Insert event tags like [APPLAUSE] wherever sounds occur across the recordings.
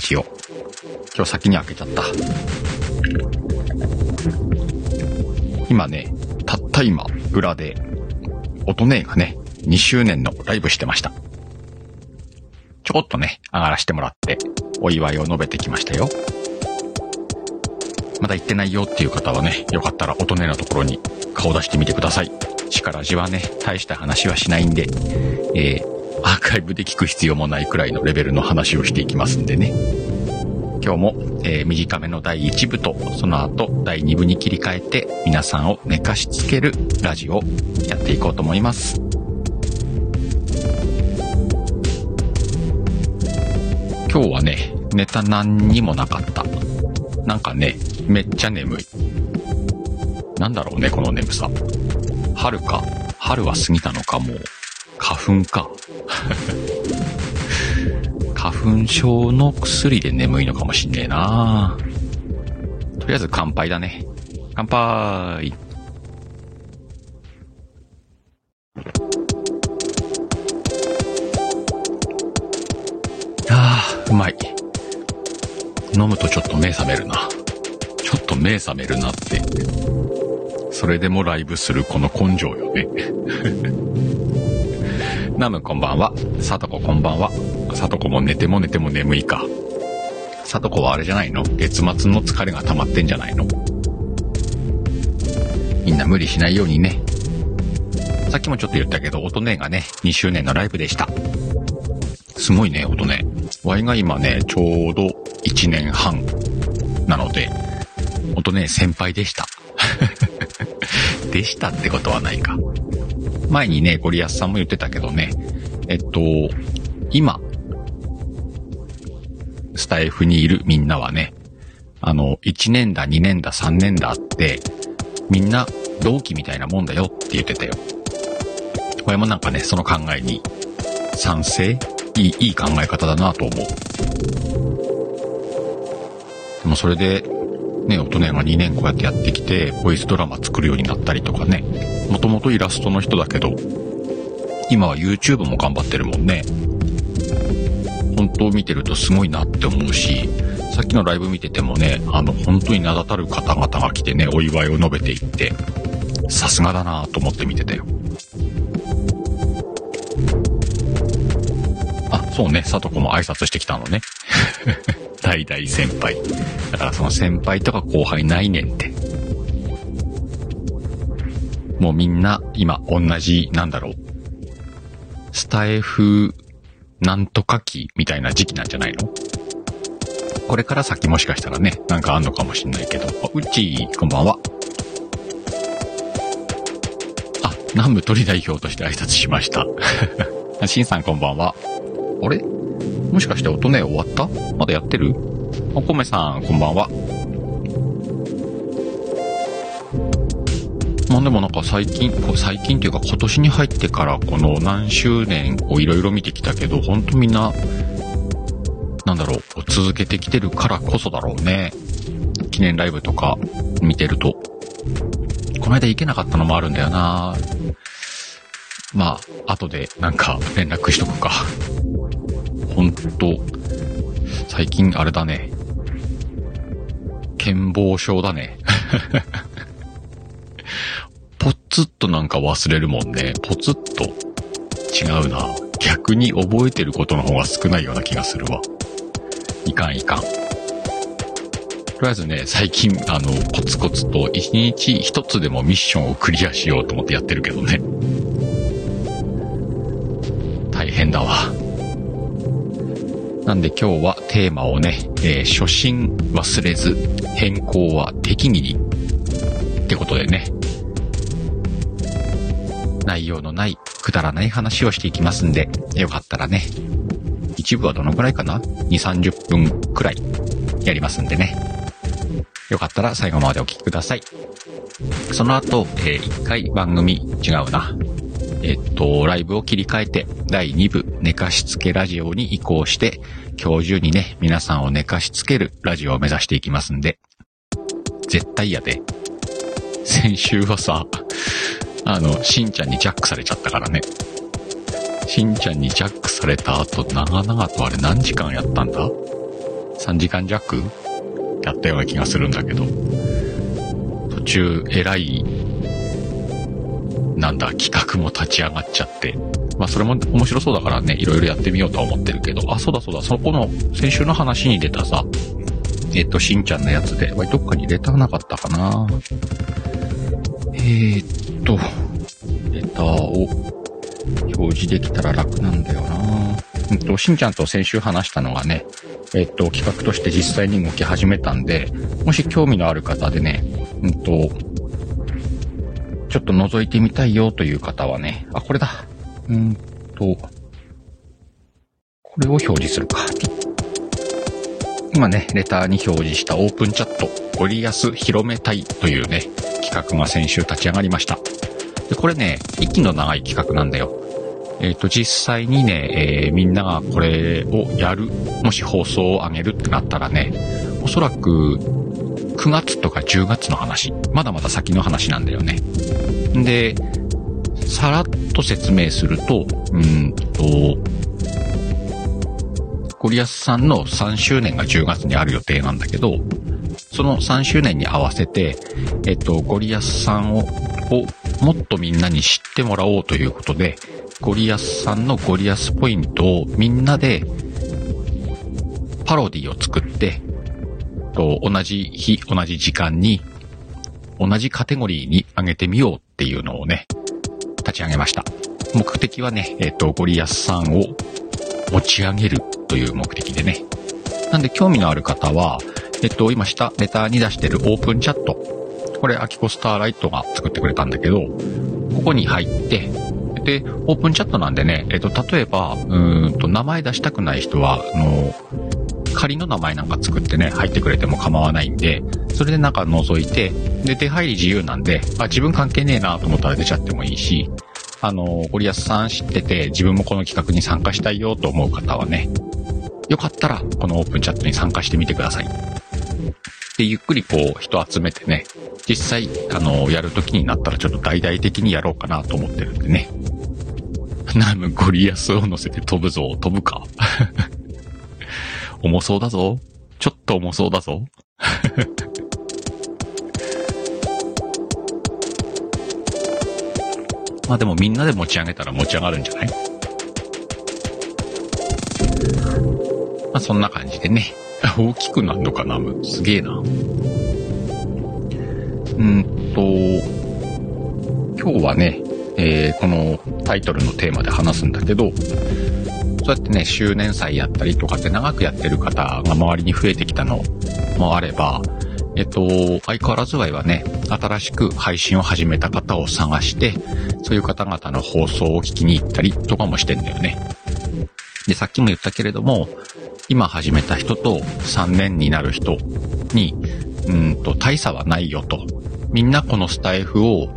ジオ。今日先に開けちゃった。今ね、たった今、裏で、音姉がね、2周年のライブしてました。ちょこっとね、上がらせてもらって、お祝いを述べてきましたよ。まだ行ってないよっていう方はね、よかったら音姉のところに顔出してみてください。力じはね、大した話はしないんで、え、ーカイブで聞く必要もないくらいのレベルの話をしていきますんでね。今日も、えー短めの第1部と、その後第2部に切り替えて、皆さんを寝かしつけるラジオをやっていこうと思います。今日はね、ネタ何にもなかった。なんかね、めっちゃ眠い。なんだろうね、この眠さ。春か。春は過ぎたのか、もう。花粉か。[LAUGHS] 花粉症の薬で眠いのかもしんねえなとりあえず乾杯だね。乾杯ああ、うまい。飲むとちょっと目覚めるな。ちょっと目覚めるなって。それでもライブするこの根性よね。ナムこんばんは。サトコこんばんは。サトコも寝ても寝ても眠いか。サトコはあれじゃないの？月末の疲れが溜まってんじゃないの？みんな無理しないようにね。さっきもちょっと言ったけど、音ねがね、2周年のライブでした。すごいね、音ね。ワイが今ね、ちょうど1年半なので、音ね、先輩でした。[LAUGHS] でしたってことはないか。前にね、ゴリアスさんも言ってたけどね、えっと、今、スタイフにいるみんなはね、あの、1年だ、2年だ、3年だって、みんな同期みたいなもんだよって言ってたよ。これもなんかね、その考えに賛成？いい、いい考え方だなと思う。でもそれで、ね、大人が2年こうやってやってきて、ボイスドラマ作るようになったりとかね。もともとイラストの人だけど、今は YouTube も頑張ってるもんね。本当見てるとすごいなって思うし、さっきのライブ見ててもね、あの、本当に名だたる方々が来てね、お祝いを述べていって、さすがだなと思って見てたよ。あ、そうね、さとこも挨拶してきたのね。[LAUGHS] 代々先輩。だからその先輩とか後輩ないねんって。もうみんな今同じ、なんだろう。スタエフなんとか期みたいな時期なんじゃないの？これから先もしかしたらね、なんかあんのかもしんないけど。あうっちー、こんばんは。あ、南部鳥代表として挨拶しました。[LAUGHS] しんさんこんばんは。あれ？もしかして音ね終わった？まだやってる？おこめさん、こんばんは。まあでもなんか最近、こう最近っていうか今年に入ってからこの何周年をいろいろ見てきたけど、ほんとみんな、なんだろう、続けてきてるからこそだろうね。記念ライブとか見てると。この間行けなかったのもあるんだよなまあ、後でなんか連絡しとくか。ほんと、最近あれだね。健忘症だね。[LAUGHS] ポツッとなんか忘れるもんね。ポツッと。違うな。逆に覚えてることの方が少ないような気がするわ。いかんいかん。とりあえずね、最近、あの、コツコツと一日一つでもミッションをクリアしようと思ってやってるけどね。大変だわ。なんで今日はテーマをね、えー初心忘れず、変更は適宜に。ってことでね、内容のない、くだらない話をしていきますんで、よかったらね、一部はどのくらいかな ?2、30分くらいやりますんでね。よかったら最後までお聞きください。その後、えー一回番組、違うな。えっと、ライブを切り替えて、第2部、寝かしつけラジオに移行して、今日中にね、皆さんを寝かしつけるラジオを目指していきますんで、絶対やで。先週はさ、あの、しんちゃんにジャックされちゃったからね。しんちゃんにジャックされた後、長々とあれ何時間やったんだ ?3 時間弱やったような気がするんだけど。途中、えらい、なんだ、企画も立ち上がっちゃって。まあそれも面白そうだからね、いろいろやってみようとは思ってるけど。あ、そうだそうだ、そこの先週の話に出たさ、えっ、と、しんちゃんのやつで、どっかにレターなかったかなえー、っと、レターを表示できたら楽なんだよなうんと、しんちゃんと先週話したのがね、えっと、企画として実際に動き始めたんで、もし興味のある方でね、うんと、ちょっと覗いてみたいよという方はね、あ、これだ。うんと、これを表示するか。今ね、レターに表示したオープンチャット、ゴリアス広めたいというね、企画が先週立ち上がりました。で、これね、息の長い企画なんだよ。えっ、ー、と、実際にね、えー、みんながこれをやる、もし放送を上げるってなったらね、おそらく9月とか10月の話、まだまだ先の話なんだよね。で、さらっと説明すると、うんと、ゴリアスさんの3周年が10月にある予定なんだけど、その3周年に合わせて、えっと、ゴリアスさんを、をもっとみんなに知ってもらおうということで、ゴリアスさんのゴリアスポイントをみんなでパロディを作って、と同じ日、同じ時間に、同じカテゴリーに上げてみようっていうのをね、立ち上げました。目的はね、えっ、と、ゴリアスさんを持ち上げるという目的でね。なんで興味のある方は、えっと、今下、レタに出してるオープンチャット。これ、アキコスターライトが作ってくれたんだけど、ここに入って、で、オープンチャットなんでね、えっと、例えば、うんと、名前出したくない人は、あの、仮の名前なんか作ってね、入ってくれても構わないんで、それでなんか覗いて、で、出入り自由なんで、あ、自分関係ねえなと思ったら出ちゃってもいいし、あの、ゴリアスさん知ってて、自分もこの企画に参加したいよと思う方はね、よかったら、このオープンチャットに参加してみてください。で、ゆっくりこう、人集めてね、実際、あの、やるときになったらちょっと大々的にやろうかなと思ってるんでね。ナムゴリアスを乗せて飛ぶぞ。飛ぶか。重そうだぞ。ちょっと重そうだぞ。[LAUGHS] まあでもみんなで持ち上げたら持ち上がるんじゃない？まあそんな感じでね。[LAUGHS] 大きくなるのかなすげえな。うんと、今日はね、えー、このタイトルのテーマで話すんだけど、そうやってね、周年祭やったりとかって長くやってる方が周りに増えてきたのもあれば、えっと、相変わらずはね、新しく配信を始めた方を探して、そういう方々の放送を聞きに行ったりとかもしてんだよね。で、さっきも言ったけれども、今始めた人と3年になる人に、うんと、大差はないよと。みんなこのスタイフを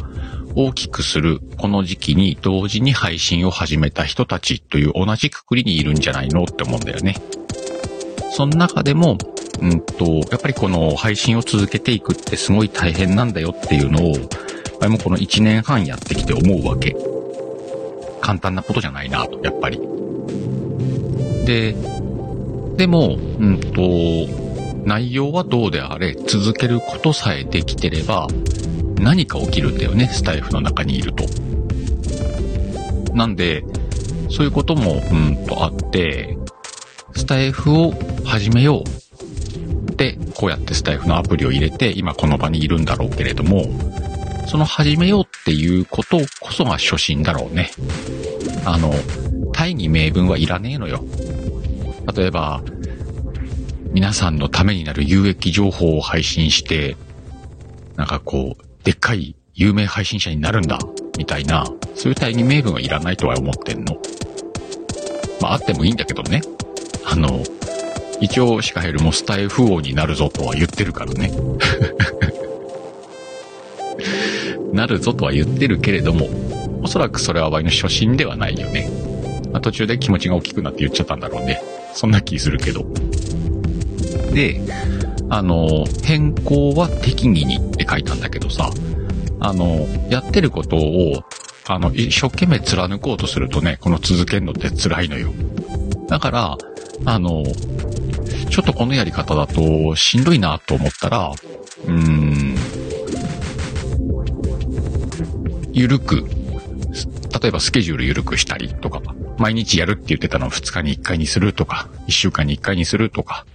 大きくするこの時期に同時に配信を始めた人たちという同じくくりにいるんじゃないのって思うんだよね。その中でも、うんと、やっぱりこの配信を続けていくってすごい大変なんだよっていうのを、前もこの1年半やってきて思うわけ。簡単なことじゃないなと、やっぱり。で、でも、うんと、内容はどうであれ、続けることさえできてれば、何か起きるんだよね、スタイフの中にいると。なんで、そういうことも、うんとあって、スタイフを始めようで、こうやってスタイフのアプリを入れて、今この場にいるんだろうけれども、その始めようっていうことこそが初心だろうね。あの、大義名分はいらねえのよ。例えば、皆さんのためになる有益情報を配信して、なんかこう、でっかい有名配信者になるんだ、みたいな、そういう大義名分はいらないとは思ってんの。まあ、あってもいいんだけどね。あの、一応シカヘルもスタイフ王になるぞとは言ってるからね。[LAUGHS] なるぞとは言ってるけれども、おそらくそれはワイの初心ではないよね。まあ、途中で気持ちが大きくなって言っちゃったんだろうね。そんな気するけど。で、あの、変更は適宜にって書いたんだけどさ、あの、やってることをあの、一生懸命貫こうとするとね、この続けるのって辛いのよ。だから、あの、ちょっとこのやり方だとしんどいなと思ったら、うーん、ゆるく、例えばスケジュールゆるくしたりとか、毎日やるって言ってたのを2日に1回にするとか、1週間に1回にするとか、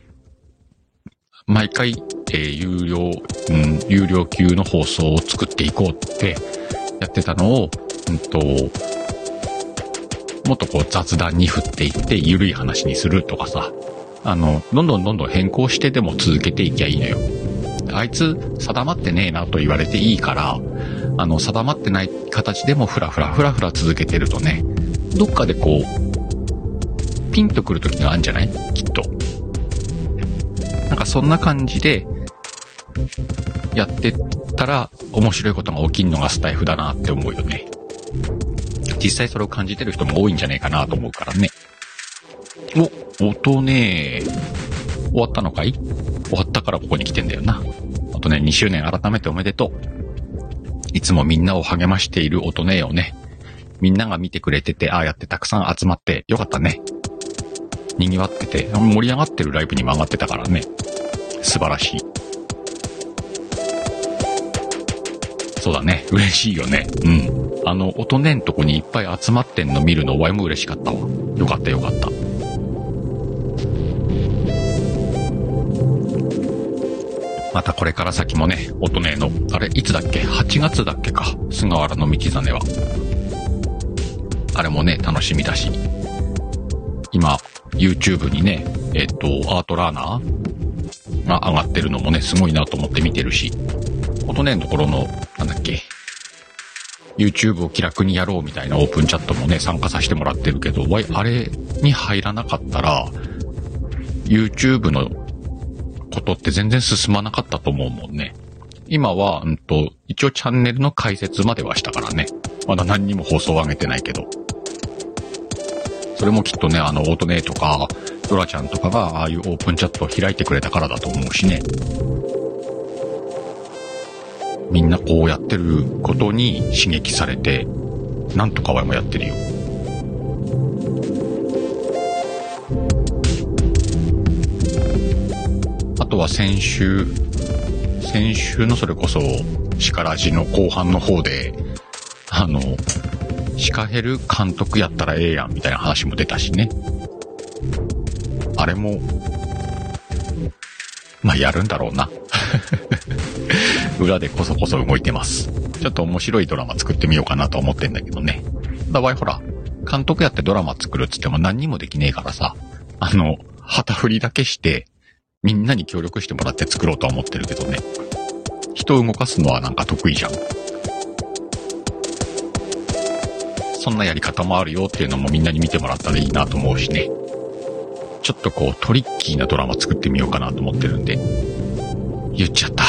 毎回、えー有料、うん、有料級の放送を作っていこうってやってたのを、うんと、もっとこう雑談に振っていって、ゆるい話にするとかさ、あの、どんどんどんどん変更してでも続けていきゃいいのよ。あいつ定まってねえなと言われていいから、あの、定まってない形でもふらふらふらふら続けてるとね、どっかでこう、ピンとくる時があるんじゃない？きっと。そんな感じで、やってったら面白いことが起きるのがスタイフだなって思うよね。実際それを感じてる人も多いんじゃないかなと思うからね。お、音ね終わったのかい？終わったからここに来てんだよな。あとね、2周年改めておめでとう。いつもみんなを励ましている音ねをね、みんなが見てくれてて、ああやってたくさん集まってよかったね。賑わってて、盛り上がってるライブにも上がってたからね。素晴らしい。そうだね。嬉しいよね。うん。あの、音ねんとこにいっぱい集まってんの見るの、わいも嬉しかったわ。よかったよかった。またこれから先もね、音ねの、あれ、いつだっけ ?8 月だっけか。菅原の道真は。あれもね、楽しみだし。今、YouTube にね、えっと、アートラーナーが上がってるのもね、すごいなと思って見てるし。音ねのところの、なんだっけ。YouTube を気楽にやろうみたいなオープンチャットもね、参加させてもらってるけど、あれに入らなかったら、YouTube のことって全然進まなかったと思うもんね。今は、うんと、一応チャンネルの解説まではしたからね。まだ何にも放送を上げてないけど。それもきっとね、あの、オートネーとか、ドラちゃんとかが、ああいうオープンチャットを開いてくれたからだと思うしね。みんなこうやってることに刺激されて、なんとかわいもやってるよ。あとは先週、先週のそれこそ、シカラジの後半の方で、あの、シカヘル監督やったらええやんみたいな話も出たしね。あれも、まあ、やるんだろうな。[LAUGHS] 裏でこそこそ動いてます。ちょっと面白いドラマ作ってみようかなと思ってんだけどね。だわいほら、監督やってドラマ作るっつっても何にもできねえからさ、あの、旗振りだけして、みんなに協力してもらって作ろうとは思ってるけどね。人を動かすのはなんか得意じゃん。そんなやり方もあるよっていうのもみんなに見てもらったらいいなと思うしね。ちょっとこうトリッキーなドラマ作ってみようかなと思ってるんで。言っちゃった。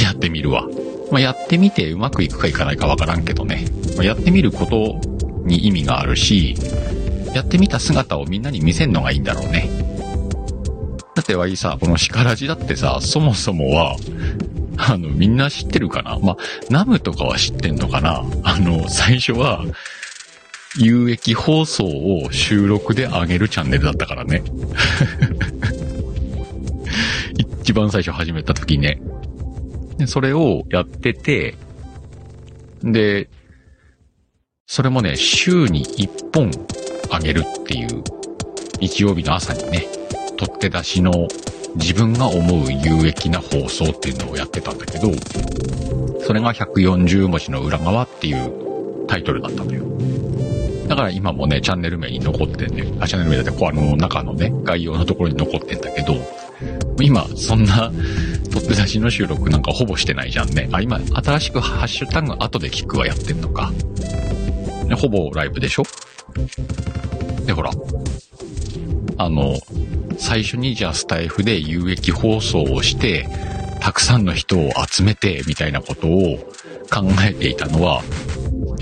やってみるわ。まあ、やってみてうまくいくかいかないかわからんけどね。まあ、やってみることに意味があるし、やってみた姿をみんなに見せんのがいいんだろうね。だってわいさ、このシカラジだってさ、そもそもは、[LAUGHS] あの、みんな知ってるかな？まあ、ナムとかは知ってんのかな？あの、最初は、有益放送を収録で上げるチャンネルだったからね。[LAUGHS] 一番最初始めた時ね。でそれをやってて、で、それもね、週に1本上げるっていう、日曜日の朝にね、取って出しの自分が思う有益な放送っていうのをやってたんだけど、それが140文字の裏側っていうタイトルだったのよ。だから今もね、チャンネル名に残ってんね。あ、チャンネル名だって、こうあの中のね、概要のところに残ってんだけど、今、そんな、[LAUGHS] 取って出しの収録なんかほぼしてないじゃんね。あ、今、新しくハッシュタグ後で聞くはやってんのか。ほぼライブでしょ？で、ほら、あの、最初にじゃあスタイフで有益放送をして、たくさんの人を集めて、みたいなことを考えていたのは、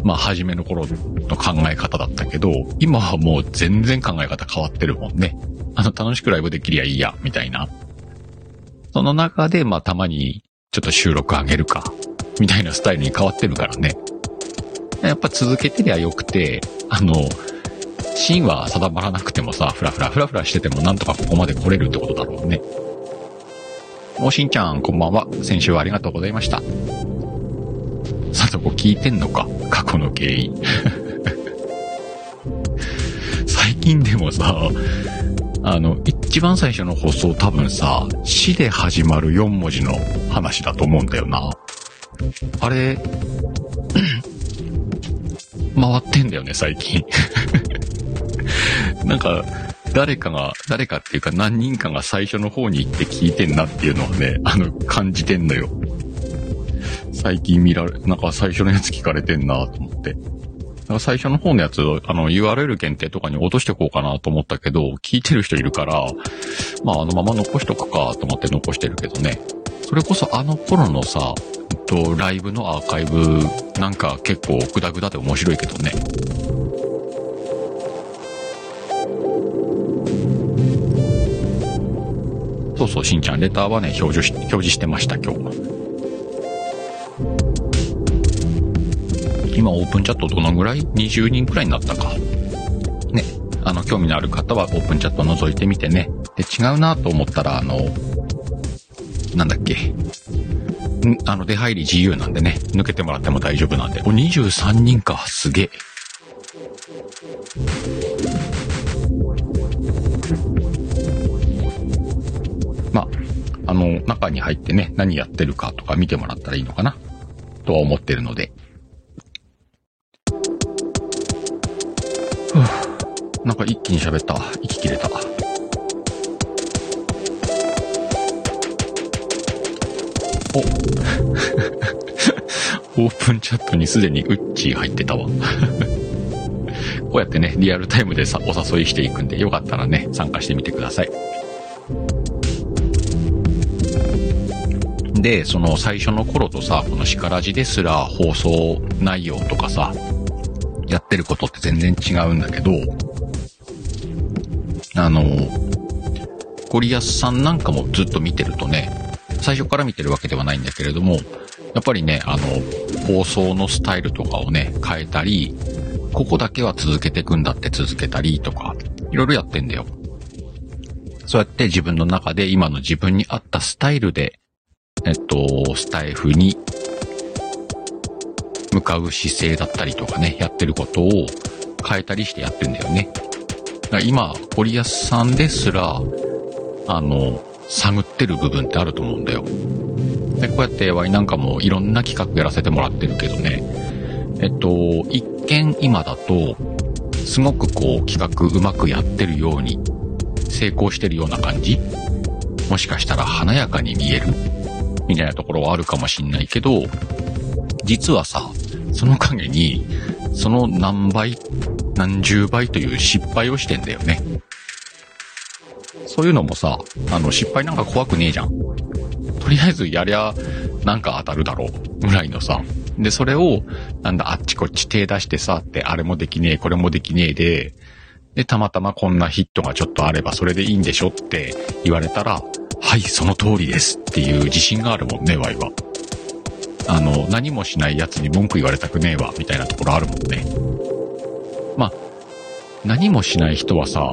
まあ、初めの頃の考え方だったけど、今はもう全然考え方変わってるもんね。あの、楽しくライブできりゃいいや、みたいな。その中で、まあ、たまに、ちょっと収録上げるか、みたいなスタイルに変わってるからね。やっぱ続けてりゃよくて、あの、芯は定まらなくてもさ、ふらふらふらふらしててもなんとかここまで来れるってことだろうね。おしんちゃん、こんばんは。先週はありがとうございました。さとこ聞いてんのか？過去の経緯。[LAUGHS] 最近でもさ、あの、一番最初の放送多分さ、死で始まる4文字の話だと思うんだよな。あれ、[CLEARS THROAT] 回ってんだよね、最近。[LAUGHS] なんか、誰かが、誰かっていうか何人かが最初の方に行って聞いてんなっていうのはね、あの、感じてんのよ。最近見られ、なんか最初のやつ聞かれてんなと思って。なんか最初の方のやつ、あの URL 限定とかに落としてこうかなと思ったけど、聞いてる人いるから、まああのまま残しとくかと思って残してるけどね。それこそあの頃のさ、えっと、ライブのアーカイブなんか結構グダグダで面白いけどね。そうそう、しんちゃん、レターはね、表示し、表示してました、今日。今オープンチャットどのぐらい ?20 人くらいになったか。ね。あの、興味のある方はオープンチャット覗いてみてね。で、違うなと思ったら、あの、なんだっけ。んあの、出入り自由なんでね。抜けてもらっても大丈夫なんで。お、23人か。すげえ。あの、中に入ってね、何やってるかとか見てもらったらいいのかな。とは思ってるので。なんか一気に喋った。息切れた。お [LAUGHS] オープンチャットにすでにウッチー入ってたわ。[LAUGHS] こうやってね、リアルタイムでさ、お誘いしていくんで、よかったらね、参加してみてください。で、その最初の頃とさ、このシカラジですら放送内容とかさ、やってることって全然違うんだけど、あの、ゴリアスさんなんかもずっと見てるとね、最初から見てるわけではないんだけれども、やっぱりね、あの、放送のスタイルとかをね、変えたり、ここだけは続けていくんだって続けたりとか、いろいろやってんだよ。そうやって自分の中で今の自分に合ったスタイルで、えっと、スタイフに向かう姿勢だったりとかね、やってることを変えたりしてやってんだよね。だから今、堀安さんですら、あの、探ってる部分ってあると思うんだよ。で、こうやってワイなんかもいろんな企画やらせてもらってるけどね。えっと、一見今だと、すごくこう企画うまくやってるように、成功してるような感じもしかしたら華やかに見えるみたいなところはあるかもしんないけど、実はさ、その陰に、その何倍、何十倍という失敗をしてんだよね。そういうのもさ、あの、失敗なんか怖くねえじゃん。とりあえずやりゃ、なんか当たるだろう。ぐらいのさ。で、それを、なんだ、あっちこっち手出してさ、って、あれもできねえ、これもできねえで、で、たまたまこんなヒットがちょっとあればそれでいいんでしょって言われたら、はい、その通りですっていう自信があるもんね、ワイは。あの、何もしない奴に文句言われたくねえわ、みたいなところあるもんね。ま、何もしない人はさ、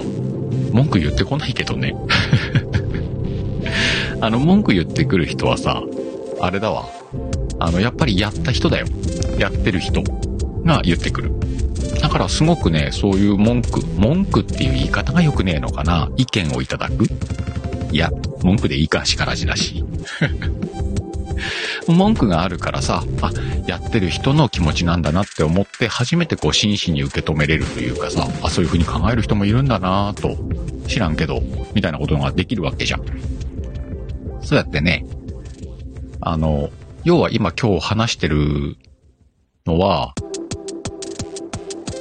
文句言ってこないけどね。[LAUGHS] あの、文句言ってくる人はさ、あれだわ。あの、やっぱりやった人だよ。やってる人が言ってくる。だからすごくね、そういう文句、文句っていう言い方が良くねえのかな。意見をいただくいや、文句でいいか、しからじだし。[LAUGHS] 文句があるからさ、あ、やってる人の気持ちなんだなって思って初めてこう真摯に受け止めれるというかさ、あ、そういう風に考える人もいるんだなぁと、知らんけど、みたいなことができるわけじゃん。そうやってね、あの、要は今今日話してるのは、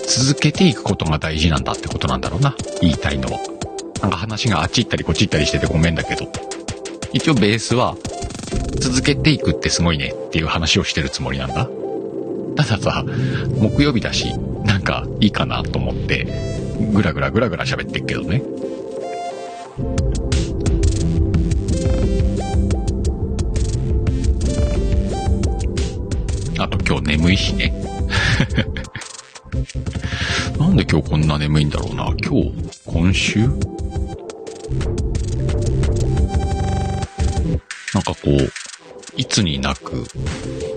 続けていくことが大事なんだってことなんだろうな。言いたいのは。なんか話があっち行ったりこっち行ったりしててごめんだけど。一応ベースは、続けていくってすごいねっていう話をしてるつもりなんだ。たださ、木曜日だし、なんかいいかなと思って、ぐらぐらぐらぐら喋ってっけどね。あと今日眠いしね。[LAUGHS] なんで今日こんな眠いんだろうな。今日、今週？なんかこう、いつになく、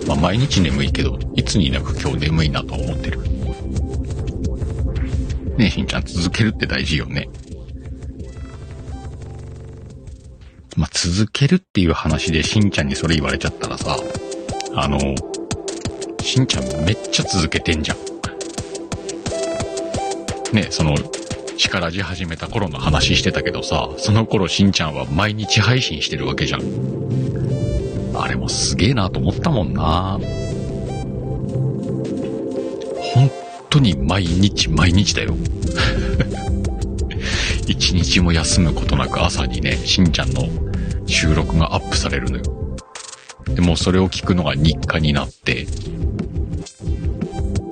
まあ毎日眠いけど、いつになく今日眠いなと思ってる。ねえ、しんちゃん続けるって大事よね。まあ、続けるっていう話でしんちゃんにそれ言われちゃったらさ、あの、しんちゃんめっちゃ続けてんじゃん。ね、その、力じ始めた頃の話してたけどさ、その頃しんちゃんは毎日配信してるわけじゃん。あれもすげえなと思ったもんな本当に毎日毎日だよ。[LAUGHS] 一日も休むことなく朝にね、しんちゃんの収録がアップされるのよ。でもそれを聞くのが日課になって、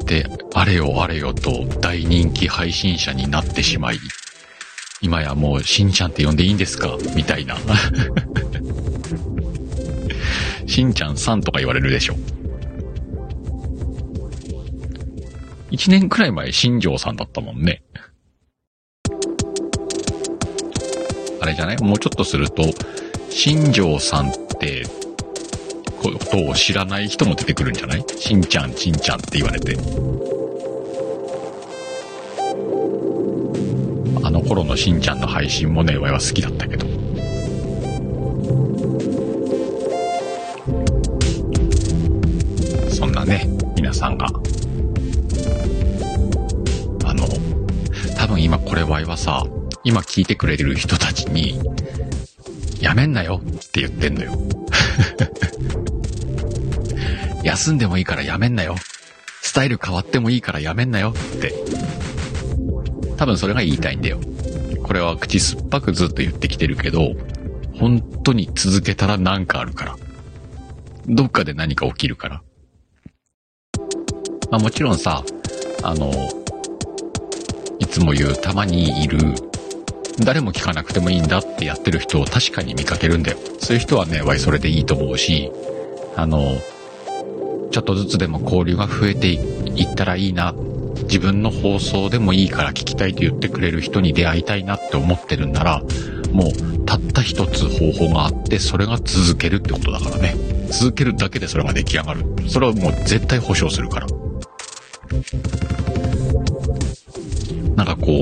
で、あれよあれよと大人気配信者になってしまい、今やもうしんちゃんって呼んでいいんですか？みたいな。[LAUGHS] しんちゃんさんとか言われるでしょ。一年くらい前、新庄さんだったもんね。あれじゃない？もうちょっとすると、新庄さんって、ことを知らない人も出てくるんじゃない？しんちゃん、しんちゃんって言われて。の頃のしんちゃんの配信もね、わいは好きだったけど。そんなね、皆さんが。あの、多分今これわいはさ、今聞いてくれてる人たちに、やめんなよって言ってんのよ。[LAUGHS] 休んでもいいからやめんなよ。スタイル変わってもいいからやめんなよって。多分それが言いたいんだよ。これは口酸っぱくずっと言ってきてるけど、本当に続けたら何かあるから。どっかで何か起きるから。まあもちろんさ、あの、いつも言うたまにいる、誰も聞かなくてもいいんだってやってる人を確かに見かけるんだよ。そういう人はね、わいそれでいいと思うし、あの、ちょっとずつでも交流が増えていったらいいな。自分の放送でもいいから聞きたいと言ってくれる人に出会いたいなって思ってるんなら、もうたった一つ方法があって、それが続けるってことだからね。続けるだけでそれが出来上がる。それはもう絶対保証するから。なんかこう、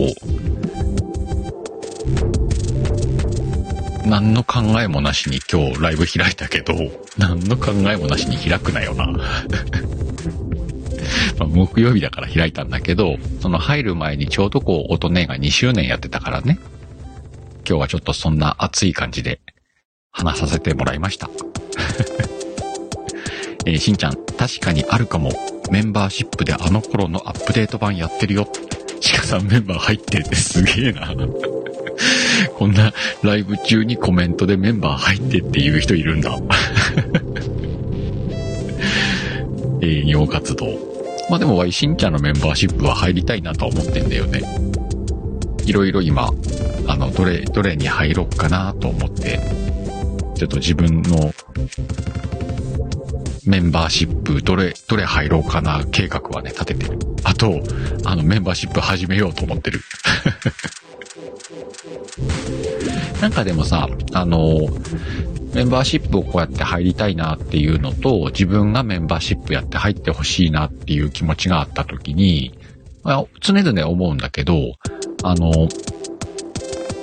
何の考えもなしに今日ライブ開いたけど、何の考えもなしに開くなよな。まあ、木曜日だから開いたんだけど、その入る前にちょうどこう、音音が2周年やってたからね。今日はちょっとそんな熱い感じで話させてもらいました。[LAUGHS] えー、しんちゃん、確かにあるかも。メンバーシップであの頃のアップデート版やってるよ。シカさんメンバー入ってってすげえな。[LAUGHS] こんなライブ中にコメントでメンバー入ってっていう人いるんだ。[LAUGHS] 営業活動。まあでも、ワイシンちゃんのメンバーシップは入りたいなとは思ってんだよね。いろいろ今、あの、どれ、どれに入ろっかなと思って、ちょっと自分のメンバーシップ、どれ、どれ入ろうかな計画はね、立ててる。あと、あの、メンバーシップ始めようと思ってる。[LAUGHS] なんかでもさ、あの、メンバーシップをこうやって入りたいなっていうのと、自分がメンバーシップやって入ってほしいなっていう気持ちがあった時に、まあ、常々思うんだけど、あの、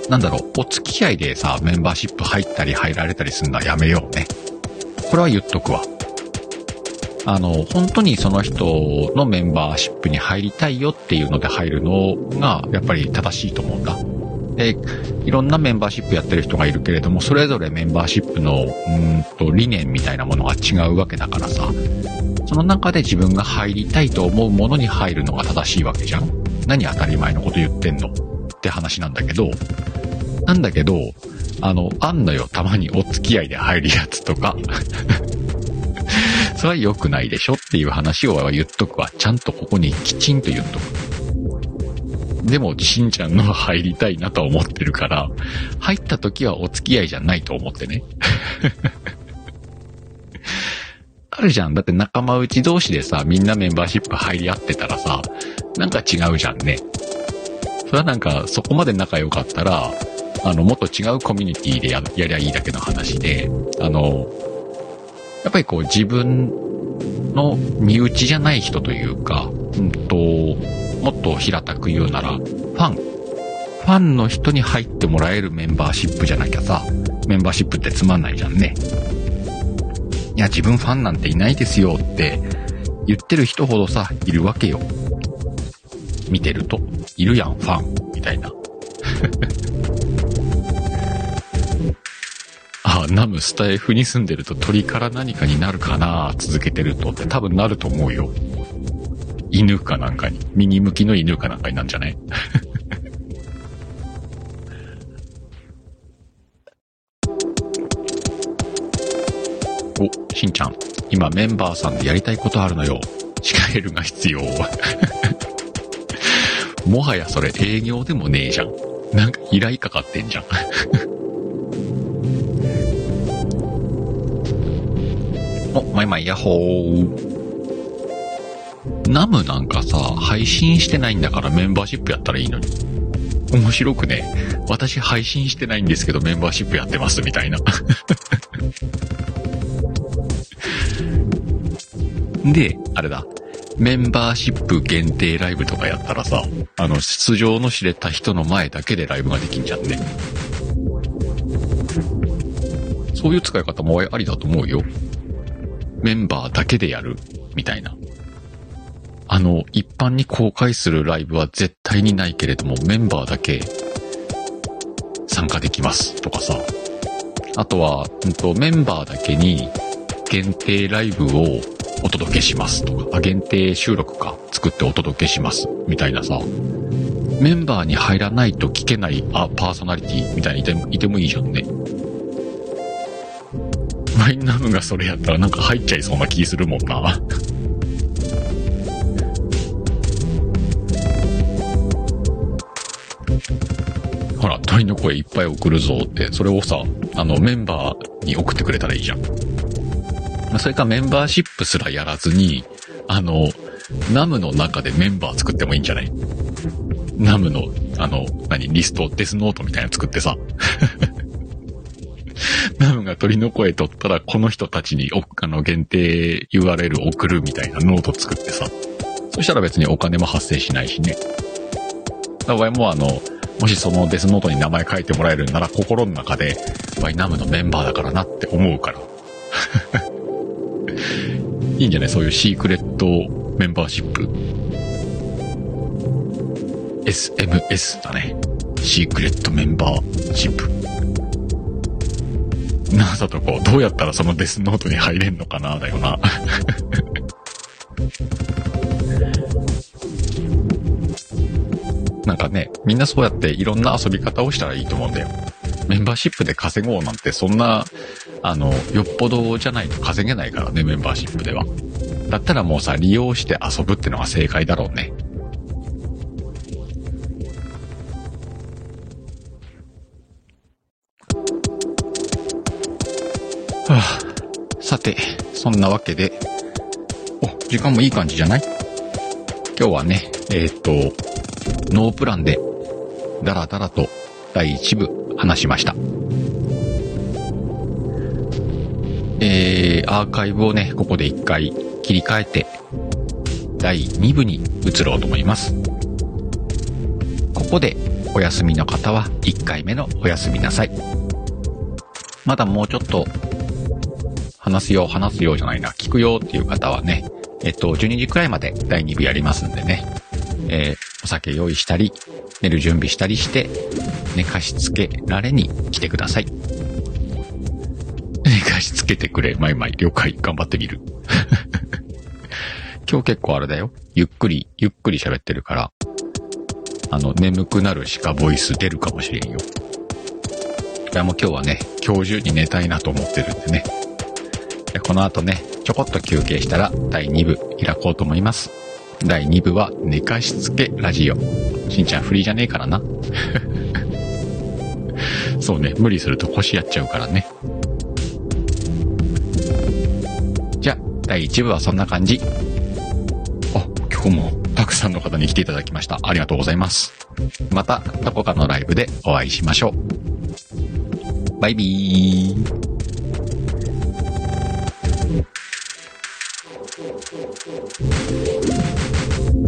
なんだろう、お付き合いでさ、メンバーシップ入ったり入られたりするのはやめようね。これは言っとくわ。あの、本当にその人のメンバーシップに入りたいよっていうので入るのが、やっぱり正しいと思うんだ。で、いろんなメンバーシップやってる人がいるけれども、それぞれメンバーシップの、うんと、理念みたいなものが違うわけだからさ、その中で自分が入りたいと思うものに入るのが正しいわけじゃん何当たり前のこと言ってんの？って話なんだけど、なんだけど、あの、あんのよ、たまにお付き合いで入るやつとか。[LAUGHS] それは良くないでしょ？っていう話を言っとくわ。ちゃんとここにきちんと言っとく。でも、しんちゃんの入りたいなと思ってるから、入った時はお付き合いじゃないと思ってね。[LAUGHS] かるじゃん。だって仲間内同士でさ、みんなメンバーシップ入り合ってたらさ、なんか違うじゃんね。それはなんか、そこまで仲良かったら、あの、もっと違うコミュニティでややりゃいいだけの話で、あの、やっぱりこう自分の身内じゃない人というか、うんと、もっと平たく言うなら、ファン。ファンの人に入ってもらえるメンバーシップじゃなきゃさ、メンバーシップってつまんないじゃんね。いや、自分ファンなんていないですよって言ってる人ほどさ、いるわけよ。見てると、いるやん、ファン、みたいな。[LAUGHS] あ、ナムスタイフに住んでると鳥から何かになるかな続けてるとって多分なると思うよ。犬かなんかに。右向きの犬かなんかになんじゃない [LAUGHS] お、しんちゃん。今メンバーさんでやりたいことあるのよ。シカエルが必要。[LAUGHS] もはやそれ営業でもねえじゃん。なんか依頼かかってんじゃん。[LAUGHS] お、まいまいやっほー。ナムなんかさ、配信してないんだからメンバーシップやったらいいのに。面白くね。私配信してないんですけどメンバーシップやってますみたいな。[LAUGHS] で、あれだ。メンバーシップ限定ライブとかやったらさ、あの、出場の知れた人の前だけでライブができんじゃんね。そういう使い方もありだと思うよ。メンバーだけでやる、みたいな。あの、一般に公開するライブは絶対にないけれども、メンバーだけ参加できますとかさ。あとは、うんと、メンバーだけに限定ライブをお届けしますとか、あ、限定収録か作ってお届けしますみたいなさ。メンバーに入らないと聞けないあパーソナリティみたいにいてもいてもいいじゃんね。マイナムがそれやったらなんか入っちゃいそうな気するもんな。ほら、鳥の声いっぱい送るぞって、それをさ、あの、メンバーに送ってくれたらいいじゃん。それかメンバーシップすらやらずに、あの、ナムの中でメンバー作ってもいいんじゃない？ナムの、あの、何、リスト、デスノートみたいなの作ってさ。[LAUGHS] ナムが鳥の声取ったら、この人たちに、あの、限定 URL 送るみたいなノート作ってさ。そしたら別にお金も発生しないしね。だからもうあの、もしそのデスノートに名前書いてもらえるんなら心の中で、ワイナムのメンバーだからなって思うから。[LAUGHS] いいんじゃない？そういうシークレットメンバーシップ。SMS だね。シークレットメンバーシップ。なだとこう、どうやったらそのデスノートに入れんのかなだよな。なんかね、みんなそうやっていろんな遊び方をしたらいいと思うんだよ。メンバーシップで稼ごうなんてそんな、あの、よっぽどじゃないと稼げないからね、メンバーシップでは。だったらもうさ、利用して遊ぶってのが正解だろうね。はあ、さて、そんなわけで、お、時間もいい感じじゃない？今日はね、えー、っと、ノープランで、だらだらと第1部話しました。えー、アーカイブをね、ここで一回切り替えて、第2部に移ろうと思います。ここでお休みの方は1回目のお休みなさい。まだもうちょっと話すよう、話すようじゃないな、聞くよっていう方はね、えっと、12時くらいまで第2部やりますんでね、えー、お酒用意したり、寝る準備したりして、寝かしつけられに来てください。寝かしつけてくれ、まいまい、了解、頑張ってみる。[LAUGHS] 今日結構あれだよ。ゆっくり、ゆっくり喋ってるから、あの、眠くなる鹿ボイス出るかもしれんよ。いや、もう今日はね、今日中に寝たいなと思ってるんでね。この後ね、ちょこっと休憩したら第2部開こうと思います。第2部は寝かしつけラジオ。しんちゃんフリーじゃねえからな。[LAUGHS] そうね、無理すると腰やっちゃうからね。じゃあ、第1部はそんな感じ。あ、今日もたくさんの方に来ていただきました。ありがとうございます。また、どこかのライブでお会いしましょう。バイビー。